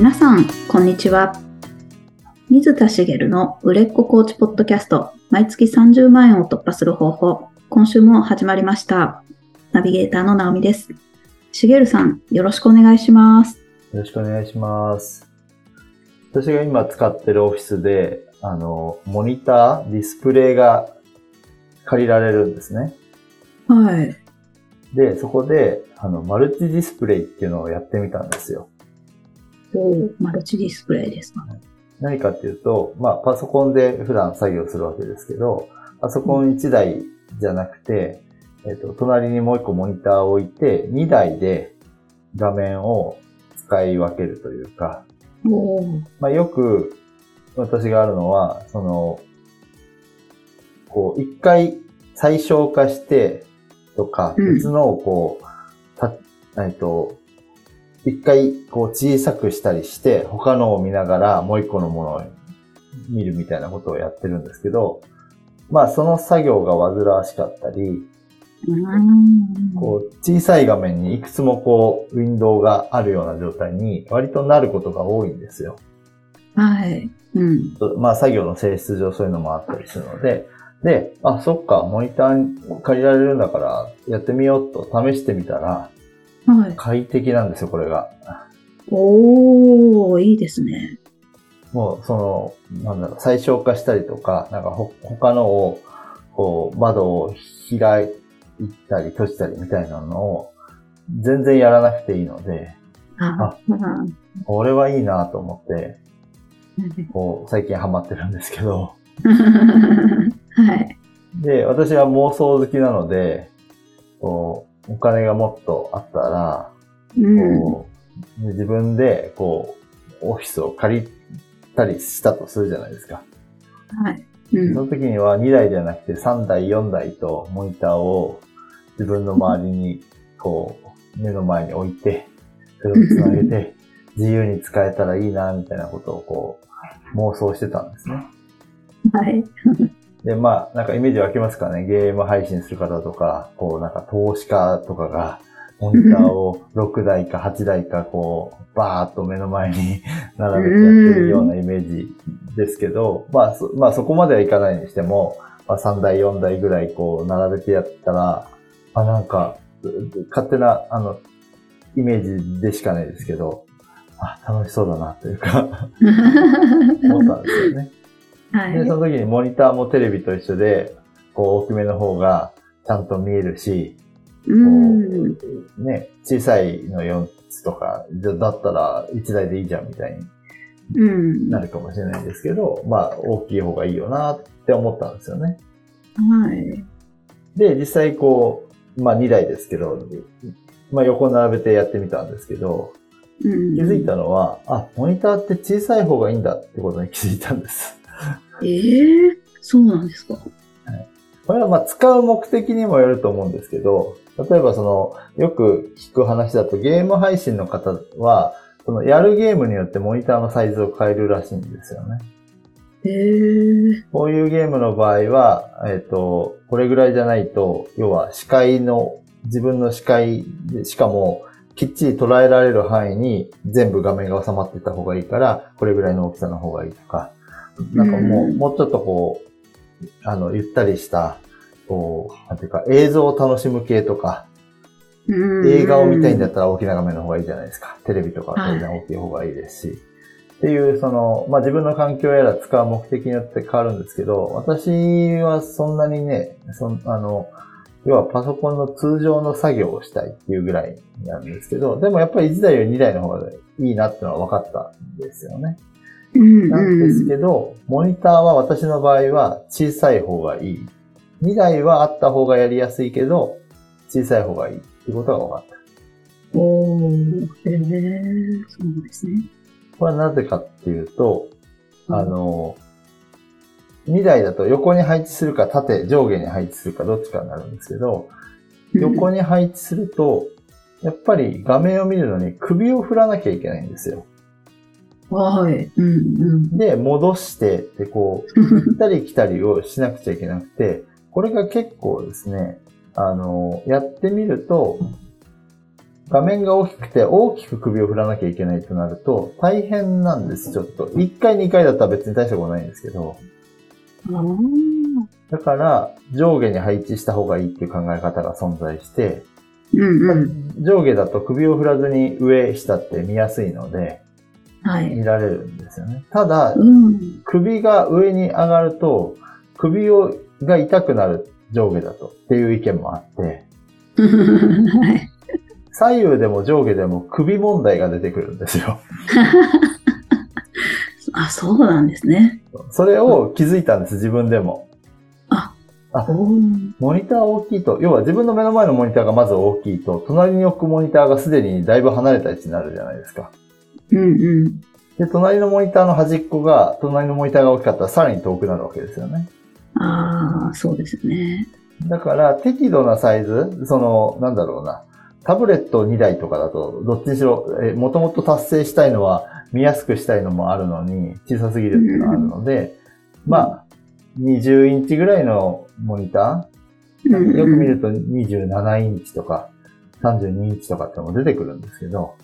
皆さん、こんにちは。水田茂の売れっ子コーチポッドキャスト、毎月30万円を突破する方法、今週も始まりました。ナビゲーターの直美です。茂さん、よろしくお願いします。よろしくお願いします。私が今使ってるオフィスで、あの、モニター、ディスプレイが借りられるんですね。はい。で、そこで、あの、マルチディスプレイっていうのをやってみたんですよ。おーマルチディスプレイですか。何かっていうと、まあ、パソコンで普段作業するわけですけど、パソコン1台じゃなくて、えっ、と、隣にもう1個モニターを置いて、2台で画面を使い分けるというか、まあ、よく私があるのは、その、こう、一回最小化してとか、うん。別のをこう、た、えっと、一回こう小さくしたりして、他のを見ながらもう一個のものを見るみたいなことをやってるんですけど、まあその作業が煩わしかったり、こう小さい画面にいくつもこうウィンドウがあるような状態に割となることが多いんですよ。はい。うん。まあ作業の性質上そういうのもあったりするので、で、あ、そっか、モニター借りられるんだからやってみようと試してみたらはい。快適なんですよ、これが。おー、いいですね。もうその、なんだろう、最小化したりとか、なんかほ他のを、こう、窓を開いたり閉じたりみたいなのを全然やらなくていいので、あ、うんこれはいいなと思って、こう、最近ハマってるんですけど、はい。で、私は妄想好きなので、こう、お金がもっとあったら、うん。こう、自分で、こう、オフィスを借りたりしたとするじゃないですか。はい。うんその時には2台じゃなくて3台、4台とモニターを自分の周りに、こう、目の前に置いて、それをつなげて、自由に使えたらいいな、みたいなことをこう、妄想してたんですね。はい。で、まあ、なんかイメージ湧きますかね。ゲーム配信する方とか、こう、なんか投資家とかが、モニターを6台か8台か、こう、バーっと目の前に 並べてやってるようなイメージですけど、まあ、そまあ、そこまではいかないにしても、まあ、3台、4台ぐらいこう、並べてやったら、あ、なんか、勝手な、あの、イメージでしかないですけど、あ、楽しそうだな、というか、思ったんですよね。はい。で、その時にモニターもテレビと一緒で、こう大きめの方がちゃんと見えるし、こうん。う、ね、小さいの4つとか、だったら1台でいいじゃんみたいにうん。はなるかもしれないですけど、まあ大きい方がいいよなって思ったんですよね。い。で、実際こう、まあ2台ですけど、まあ横並べてやってみたんですけど、うん気づいたのは、あ、モニターって小さい方がいいんだってことに気づいたんです。ええそうなんですか。これはまあ使う目的にもよると思うんですけど、例えばその、よく聞く話だとゲーム配信の方は、そのやるゲームによってモニターのサイズを変えるらしいんですよね。ええこういうゲームの場合は、えっ、と、これぐらいじゃないと、要は視界の、自分の視界で、しかもきっちり捉えられる範囲に全部画面が収まってた方がいいから、これぐらいの大きさの方がいいとか、なんかもう、うんもうちょっとこう、あの、ゆったりした、こう、なんていうか、映像を楽しむ系とか、映画を見たいんだったら大きな画面の方がいいじゃないですか。テレビとかは当然大きい方がいいですし。っていう、その、まあ、自分の環境やら使う目的によって変わるんですけど、私はそんなにね、そんあの、要はパソコンの通常の作業をしたいっていうぐらいなんですけど、でもやっぱり1台より2台の方がいいなってのは分かったんですよね。うんなんですど。けど、モニターは私の場合は小さい方がいい。2台はあった方がやりやすいけど、小さい方がいいっていうことが分かった。おー、ええそうですね。これはなぜかっていうと、あの、2台だと横に配置するか縦、上下に配置するかどっちかになるんですけど、横に配置すると、やっぱり画面を見るのに首を振らなきゃいけないんですよ。はい。うんうん。で、戻して、で、こう、行ったり来たりをしなくちゃいけなくて、これが結構ですね、あの、やってみると、画面が大きくて大きく首を振らなきゃいけないとなると大変なんです、ちょっと。1回2回だったら別に大したことないんですけど。だから上下に配置した方がいいっていう考え方が存在して、うんうん。上下だと首を振らずに上下って見やすいのではい。見られるんですよね。ただ、うん。首が上に上がると首をが痛くなる上下だとっていう意見もあって、はい。左右でも上下でも首問題が出てくるんですよ。あ、そうなんですね。それを気づいたんです、自分でも。おーモニター大きいと、要は自分の目の前のモニターがまず大きいと、隣に置くモニターがすでにだいぶ離れた位置になるじゃないですか。うんうん。で、隣のモニターの端っこが、隣のモニターが大きかったらさらに遠くなるわけですよね。ああ、そうですね。だから、適度なサイズ、その、なんだろうな、タブレット2台とかだと、どっちにしろ、えもともと達成したいのは、見やすくしたいのもあるのに、小さすぎるっていうのがあるので、まあ、20インチぐらいのモニター、うんうんよく見ると27インチとか32インチとかってのも出てくるんですけど、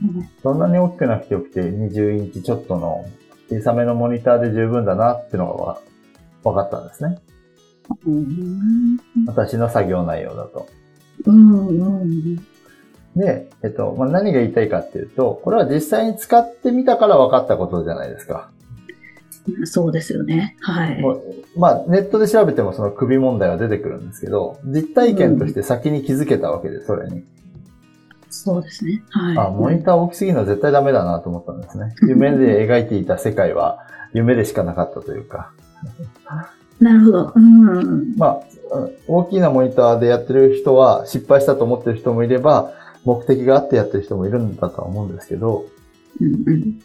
そんなに大きくなくてよくて20インチちょっとの小さめのモニターで十分だなっていうのがわ分かったんですね。うん私の作業内容だと。うんうんで、えっと、まあ、何が言いたいかっていうと、これは実際に使ってみたから分かったことじゃないですか。うんそうですよね。はい。まあ、ネットで調べてもその首問題は出てくるんですけど、実体験として先に気づけたわけです、それに。そうですね。はい。あ、モニター大きすぎるのは絶対ダメだなと思ったんですね。夢で描いていた世界は夢でしかなかったというか。なるほど。うん。まあ、大きなモニターでやってる人は失敗したと思ってる人もいれば、目的があってやってる人もいるんだとは思うんですけど、うんうん。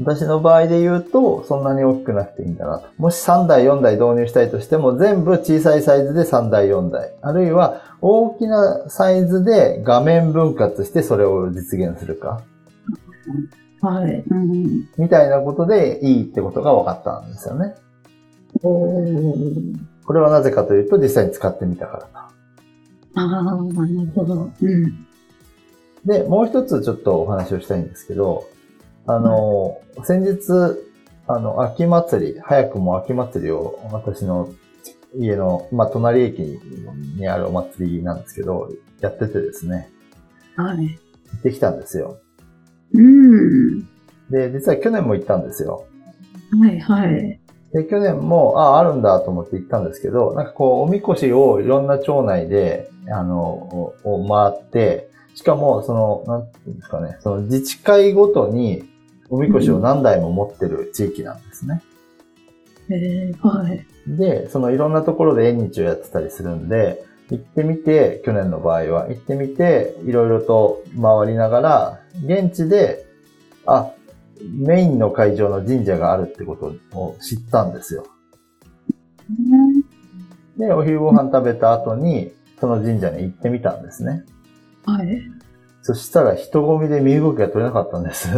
私の場合で言うと、そんなに大きくなくていいんだなと。もし3台、4台導入したいとしても、全部小さいサイズで3台、4台。あるいは、大きなサイズで画面分割してそれを実現するか。はい。うん。みたいなことでいいってことが分かったんですよね。これはなぜかというと、実際に使ってみたからああ、なるほど。うん。で、もう一つちょっとお話をしたいんですけど、あの、先日、あの、秋祭り、早くも秋祭りを私の家の、まあ、隣駅にあるお祭りなんですけど、やっててですね、はい。行ってきたんですよ。うん。で、実は去年も行ったんですよ。はい、はい。で、去年も、ああ、あるんだと思って行ったんですけど、なんかこう、おみこしをいろんな町内で、あの、をを回って、しかも、その、なんていうんですかね、その自治会ごとに、おみこしを何台も持ってる地域なんですね。えー、はい。で、そのいろんなところで縁日をやってたりするんで、行ってみて、去年の場合は、行ってみて、いろいろと回りながら、現地で、あ、メインの会場の神社があるってことを知ったんですよ。で、お昼ご飯食べた後に、その神社に行ってみたんですね。はい。そしたら人混みで身動きが取れなかったんです。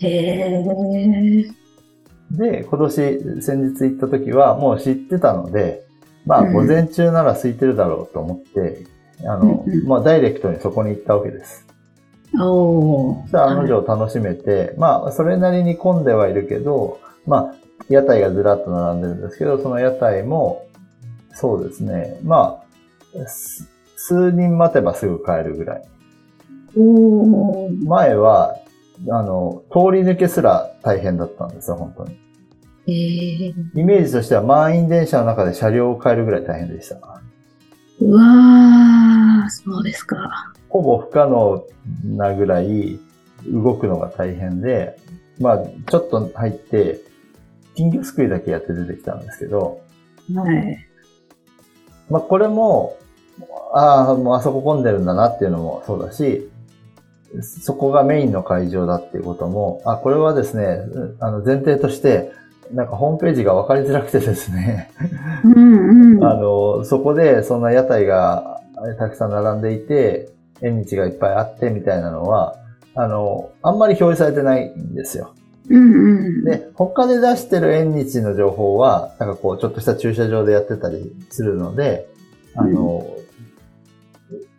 へえ。で、今年、先日行った時はもう知ってたので、まあ、うん午前中なら空いてるだろうと思って、あの、うんうんまあ、ダイレクトにそこに行ったわけです。おー。そしたら案の定楽しめて、まあ、それなりに混んではいるけど、まあ、屋台がずらっと並んでるんですけど、その屋台も、そうですね、まあ、す数人待てばすぐ帰るぐらい。前は、あの、通り抜けすら大変だったんですよ、本当に。えー。イメージとしては満員電車の中で車両を変えるぐらい大変でした。うわー、そうですか。ほぼ不可能なぐらい動くのが大変で、まあ、ちょっと入って、金魚すくいだけやって出てきたんですけど、はい。まあ、これも、ああ、もうあそこ混んでるんだなっていうのもそうだし、そこがメインの会場だっていうことも、あ、これはですね、あの前提として、なんかホームページが分かりづらくてですね、うんうん。あの、そこでそんな屋台がたくさん並んでいて、縁日がいっぱいあってみたいなのは、あの、あんまり表示されてないんですよ。うんうん。で、他で出してる縁日の情報は、なんかこう、ちょっとした駐車場でやってたりするので、あの、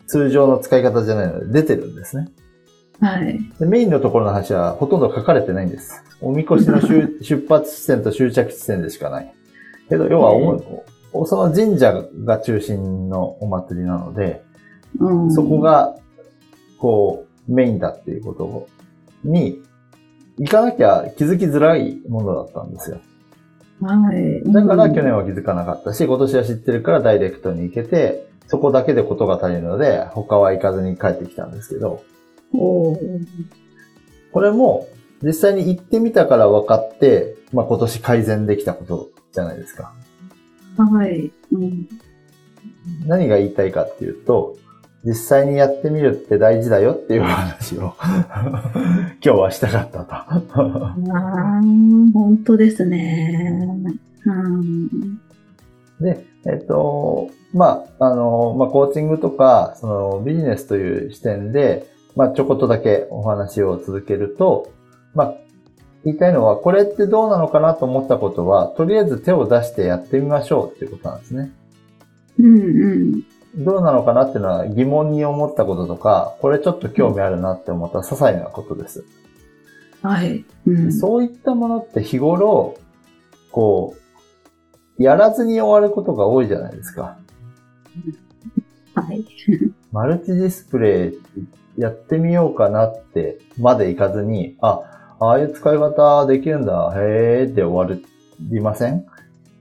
通常の使い方じゃないので出てるんですね。はい。でメインのところの話はほとんど書かれてないんです。おみこしの出 出発地点と終着地点でしかない。けど、要はその神社が中心のお祭りなので、うんそこ、が、こう、メインだっていうことに、行かなきゃ気づきづらいものだったんですよ。はい。だからうん去年は気づかなかったし、今年は知ってるからダイレクトに行けて、そこだけでことが足りるので、他は行かずに帰ってきたんですけど、これも実際に行ってみたから分かって、まあ今年改善できたことじゃないですか。はい。うん。何が言いたいかっていうと、実際にやってみるって大事だよっていうお話を 今日はしたかったと。ああ、本当ですね。うん。で、えっと、まあ、あの、まあ、コーチングとか、そのビジネスという視点で、まあ、ちょこっとだけお話を続けると、まあ、言いたいのは、これってどうなのかなと思ったことは、とりあえず手を出してやってみましょうっていうことなんですね。うんうん。どうなのかなっていうのは疑問に思ったこととか、これちょっと興味あるなって思った些細なことです。はい。うん。そういったものって日頃、こう、やらずに終わることが多いじゃないですか。はい。マルチディスプレイやってみようかなってまでいかずに、あ、ああいう使い方できるんだ、へーって終わりません？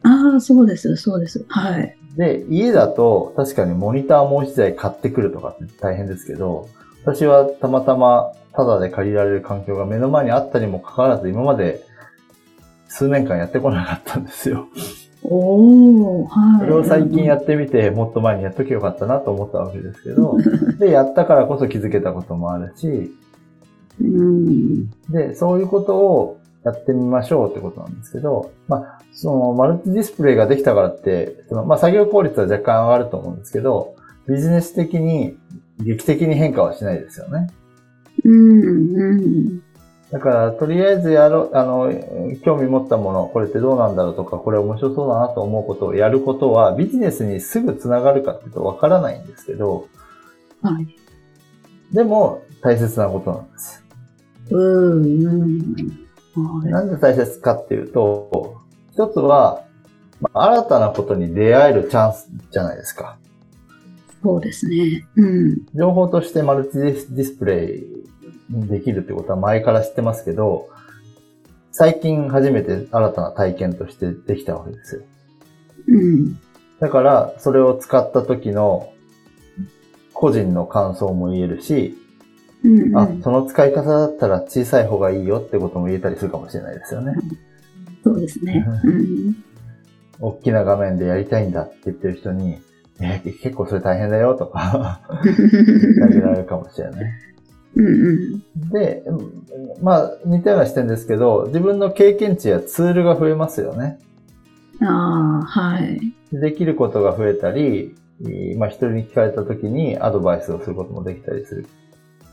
ああ、そうです、そうです。はい。で、家だと確かにモニターもう一台買ってくるとかって大変ですけど、私はたまたまタダで借りられる環境が目の前にあったにもかかわらず今まで数年間やってこなかったんですよ。おー、はい。それを最近やってみて、もっと前にやっときゃよかったなと思ったわけですけど、で、やったからこそ気づけたこともあるし、うん。で、そういうことをやってみましょうってことなんですけど、まあ、そのマルチディスプレイができたからって、そのまあ、作業効率は若干上がると思うんですけど、ビジネス的に劇的に変化はしないですよね。うん、うん。だから、とりあえずやろう、あの、興味持ったもの、これってどうなんだろうとか、これ面白そうだなと思うことをやることは、ビジネスにすぐつながるかっていうとわからないんですけど、はい。でも大切なことなんです。うん、うん。はい。なんで大切かっていうと、一つは、まあ新たなことに出会えるチャンスじゃないですか。そうですね。うん。情報としてマルチディスプレイできるってことは前から知ってますけど、最近初めて新たな体験としてできたわけですよ。うん。だから、それを使った時の個人の感想も言えるし、うん。あ、その使い方だったら小さい方がいいよってことも言えたりするかもしれないですよね。そうですね。うん。大きな画面でやりたいんだって言ってる人に、えー結構それ大変だよとか言ってあげられるかもしれない。うんうん。で、うんまあ似たような視点ですけど、自分の経験値やツールが増えますよね。ああ、はい。できることが増えたり、えーまあ人に聞かれた時にアドバイスをすることもできたりする。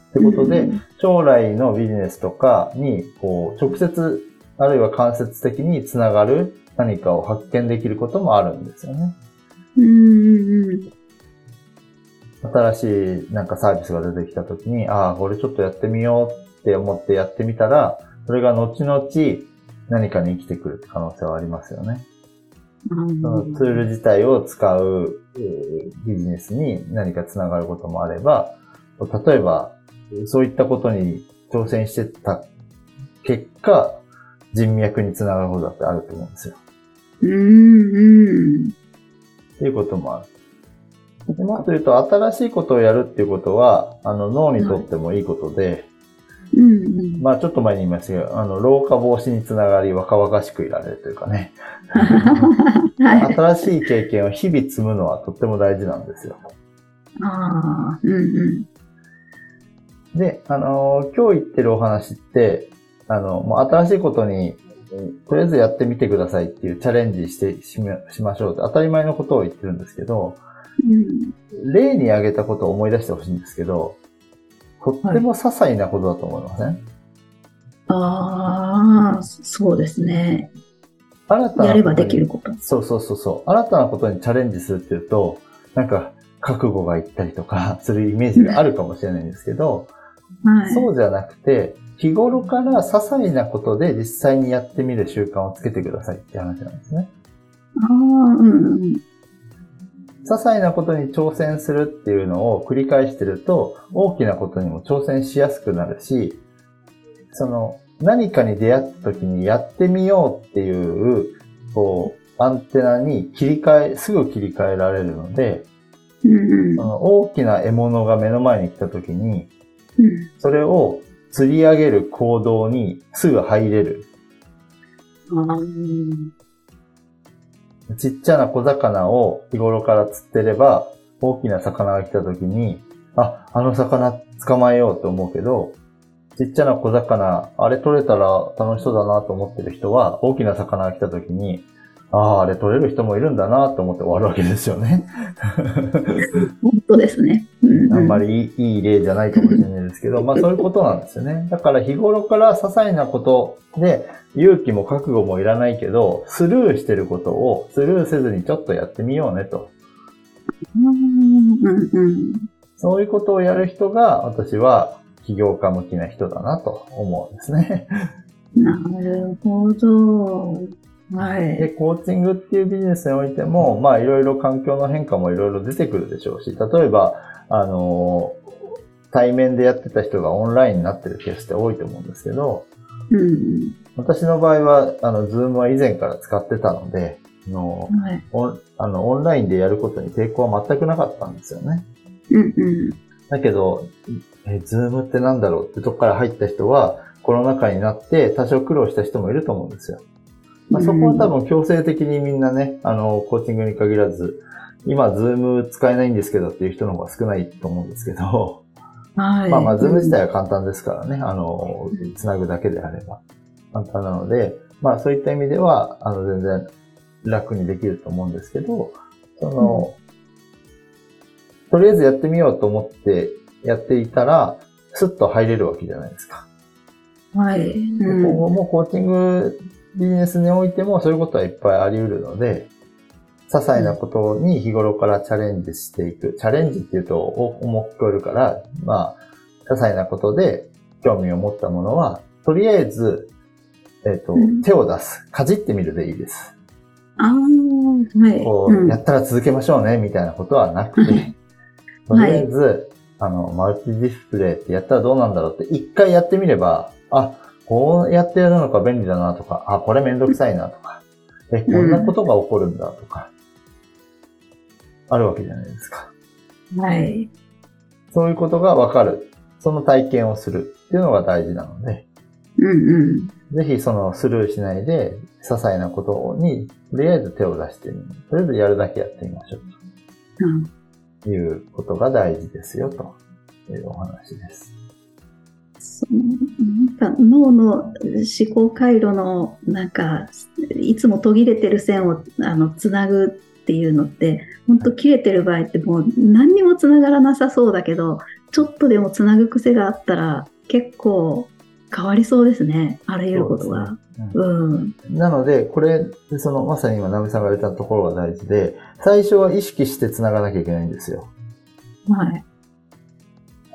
ってことで、うん将来のビジネスとかに、こう、直接、あるいは間接的につながる何かを発見できることもあるんですよね。うんうん新しいなんかサービスが出てきたときに、ああ、これちょっとやってみようって思ってやってみたら、それが後々何かに生きてくる可能性はありますよね。うん。そのツール自体を使うえービジネスに何かつながることもあれば、例えば、そういったことに挑戦してた結果、人脈につながることだってあると思うんですよ。うんうん。っていうこともある。でもっと言うと、新しいことをやるっていうことは、あの、脳にとってもいいことで、うんうん。まあちょっと前に言いましたけど、あの、老化防止につながり若々しくいられるというかね、はい。新しい経験を日々積むのはとっても大事なんですよ。ああ、うんうん。で、あのー今日言ってるお話って、あの、もう新しいことに、うんとりあえずやってみてくださいっていうチャレンジしてしましましょうって当たり前のことを言ってるんですけど、うん。例に挙げたことを思い出してほしいんですけど、とっても些細なことだと思いません、ああ、そうですね。新たなやればできること。そうそうそうそう。新たなことにチャレンジするっていうと、なんか、覚悟がいったりとか するイメージがあるかもしれないんですけど、はい。そうじゃなくて、日頃から些細なことで実際にやってみる習慣をつけてくださいって話なんですね。ああ、うんうん。些細なことに挑戦するっていうのを繰り返してると、大きなことにも挑戦しやすくなるし、その、何かに出会った時にやってみようっていう、こう、アンテナに切り替え、すぐ切り替えられるので、うんうんその大きな獲物が目の前に来た時に、うん。それを釣り上げる行動にすぐ入れる。ちっちゃな小魚を日頃から釣ってれば、大きな魚が来た時に、あ、あの魚捕まえようと思うけど、ちっちゃな小魚、あれ取れたら楽しそうだなと思ってる人は、大きな魚が来た時に、ああ、あれ取れる人もいるんだなと思って終わるわけですよね。本当ですね。うんうんあんまりいい例じゃないかもしれないですけど、まあそういうことなんですよね。だから日頃から些細なことで勇気も覚悟もいらないけど、スルーしてることをスルーせずにちょっとやってみようねと。うんうんうん。そういうことをやる人が私は起業家向きな人だなと思うんですね。なるほど。はで、い。コーチングっていうビジネスにおいても、まあいろいろ環境の変化もいろいろ出てくるでしょうし、例えば、あの、対面でやってた人がオンラインになってるケースって多いと思うんですけど、うん私の場合は、あの、ズームは以前から使ってたので、あのうん。はい。オンあのオンラインでやることに抵抗は全くなかったんですよね。うんうん。だけど、え、ズームってなんだろうってとこから入った人は、コロナ禍になって多少苦労した人もいると思うんですよ。まあ、そこは多分強制的にみんなね、あの、コーチングに限らず、今、ズーム使えないんですけどっていう人の方が少ないと思うんですけど、はい。まあまあ、ズーム自体は簡単ですからね、あの、つなぐだけであれば簡単なので、まあそういった意味では、あの、全然楽にできると思うんですけど、その、とりあえずやってみようと思ってやっていたら、スッと入れるわけじゃないですか。はい。でうん今後もコーチングビジネスにおいてもそういうことはいっぱいあり得るので、些細なことに日頃からチャレンジしていく。チャレンジっていうと重く聞こえるから、まあ、些細なことで興味を持ったものは、とりあえず、えっ、と、うん手を出す。かじってみるでいいです。ああ、はい。こう、うんやったら続けましょうね、みたいなことはなくて、とりあえず、あの、マルチディスプレイってやったらどうなんだろうって、一回やってみれば、あ、こうやってやるのか便利だなとか、あ、これめんどくさいなとか、え、こんなことが起こるんだとか、あるわけじゃないですか。はい。そういうことがわかる。その体験をするっていうのが大事なので、うんうん。ぜひそのスルーしないで、些細なことに、とりあえず手を出してみる。とりあえずやるだけやってみましょううんということが大事ですよというお話です。そのなんか脳の思考回路のなんかいつも途切れてる線をあのつなぐっていうのって本当切れてる場合ってもう何にもつながらなさそうだけどちょっとでもつなぐ癖があったら結構変わりそうですねあらゆることが。うん。なので、これ、その、まさに今、ナミさんが言ったところが大事で、最初は意識して繋がなきゃいけないんですよ。はい。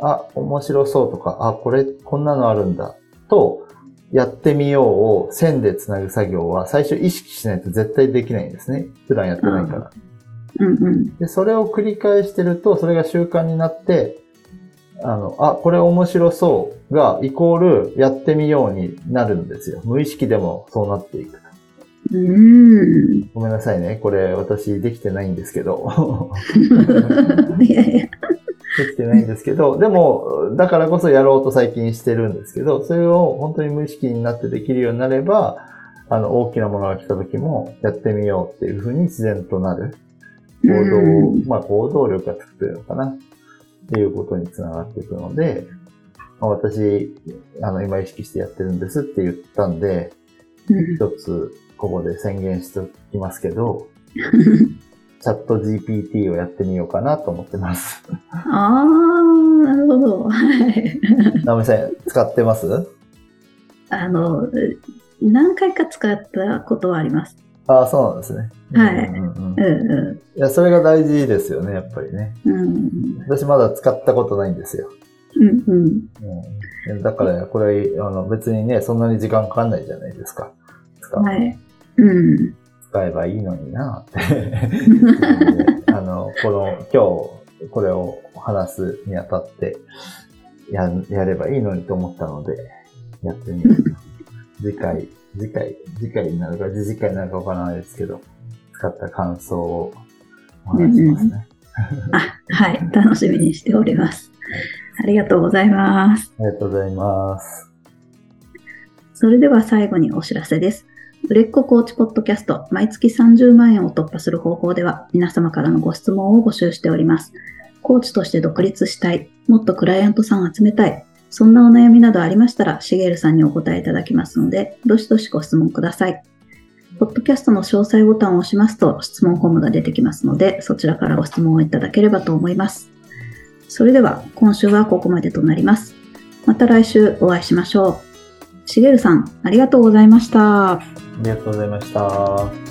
あ、面白そうとか、あ、これ、こんなのあるんだ、と、やってみようを線で繋ぐ作業は最初意識しないと絶対できないんですね。普段やってないから。うんうん。で、それを繰り返してると、それが習慣になって、あの、あ、これ面白そうが、イコール、やってみようになるんですよ。無意識でもそうなっていく。うん。ごめんなさいね。これ、私、できてないんですけど。いやいや。できてないんですけど、でも、だからこそやろうと最近してるんですけど、それを本当に無意識になってできるようになれば、あの、大きなものが来た時も、やってみようっていうふうに自然となる。行動、うんまあ行動力がつくというのかな。っていうことにつながっていくので、まあ私、あの、今意識してやってるんですって言ったんで、うん一つ、ここで宣言しておきますけど、チャット GPT をやってみようかなと思ってます。ああ、なるほど。はい。ナミさん、使ってます？あの、何回か使ったことはあります。ああ、そうなんですね。はいうんうんうんうんういや、それが大事ですよね、やっぱりね。ん。うん。私まだ使ったことないんですよ。うんうん。うん、だから、これ、あの、別にね、そんなに時間かかんないじゃないですか。使うはい。うん。使えばいいのになって。あの、この、今日、これを話すにあたって、や、やればいいのにと思ったので、やってみようと。次回、次回、次回になるか、次次回になるかわからないですけど、使った感想をお話ししますね。あ、はい。楽しみにしております。ありがとうございます。ありがとうございます。それでは最後にお知らせです。売れっ子コーチポッドキャスト、毎月30万円を突破する方法では、皆様からのご質問を募集しております。コーチとして独立したい、もっとクライアントさんを集めたい、そんなお悩みなどありましたら、しげるさんにお答えいただきますので、どしどしご質問ください。ポッドキャストの詳細ボタンを押しますと、質問フォームが出てきますので、そちらからご質問をいただければと思います。それでは、今週はここまでとなります。また来週お会いしましょう。しげるさん、ありがとうございました。ありがとうございました。